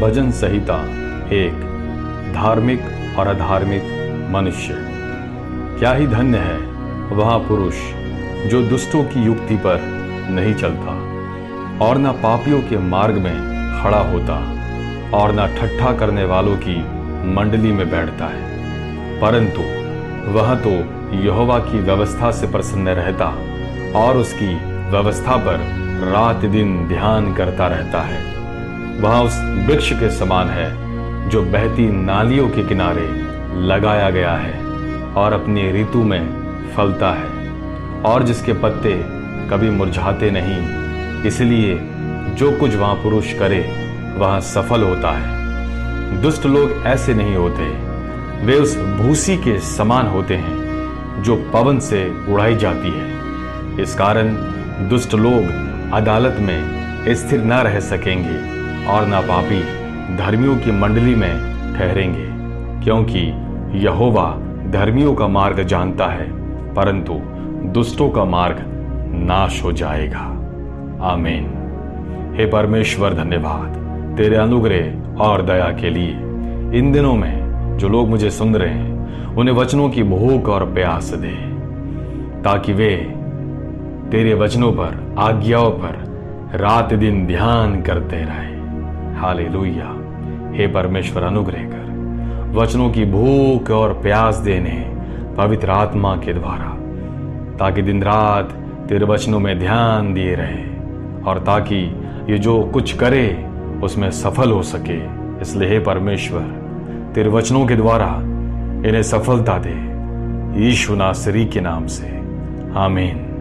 भजन संहिता, एक, धार्मिक और अधार्मिक मनुष्य। क्या ही धन्य है वह पुरुष जो दुष्टों की युक्ति पर नहीं चलता और न पापियों के मार्ग में खड़ा होता और न ठट्ठा करने वालों की मंडली में बैठता है। परंतु वह तो यहोवा की व्यवस्था से प्रसन्न रहता और उसकी व्यवस्था पर रात दिन ध्यान करता रहता है। वह उस वृक्ष के समान है, जो बहती नालियों के किनारे लगाया गया है और अपनी ऋतु में फलता है, और जिसके पत्ते कभी मुरझाते नहीं। इसलिए जो कुछ वहाँ पुरुष करे, वह सफल होता है। दुष्ट लोग ऐसे नहीं होते। वे उस भूसी के समान होते हैं, जो पवन से उड़ाई जाती है। इस कारण दुष्ट लोग अदालत में स्थिर न रह सकेंगे। और न पापी धर्मियों की मंडली में ठहरेंगे, क्योंकि यहोवा धर्मियों का मार्ग जानता है, परंतु दुष्टों का मार्ग नाश हो जाएगा। आमीन। हे परमेश्वर, धन्यवाद। तेरे अनुग्रह और दया के लिए इन दिनों में जो लोग मुझे सुन रहे हैं, उन्हें वचनों की भूख और प्यास दे, ताकि वे तेरे वचनों पर, आज्ञाओं पर रात दिन ध्यान करते रहे। हाले हे परमेश्वर, अनुग्रह कर। वचनों की भूख और प्यास देने पवित्र आत्मा के द्वारा, ताकि दिन रात तेरे वचनों में ध्यान दिए रहे और ताकि ये जो कुछ करे, उसमें सफल हो सके। इसलिए हे परमेश्वर, तेरे वचनों के द्वारा इन्हें सफलता दे। यीशु नासरी के नाम से। आमीन।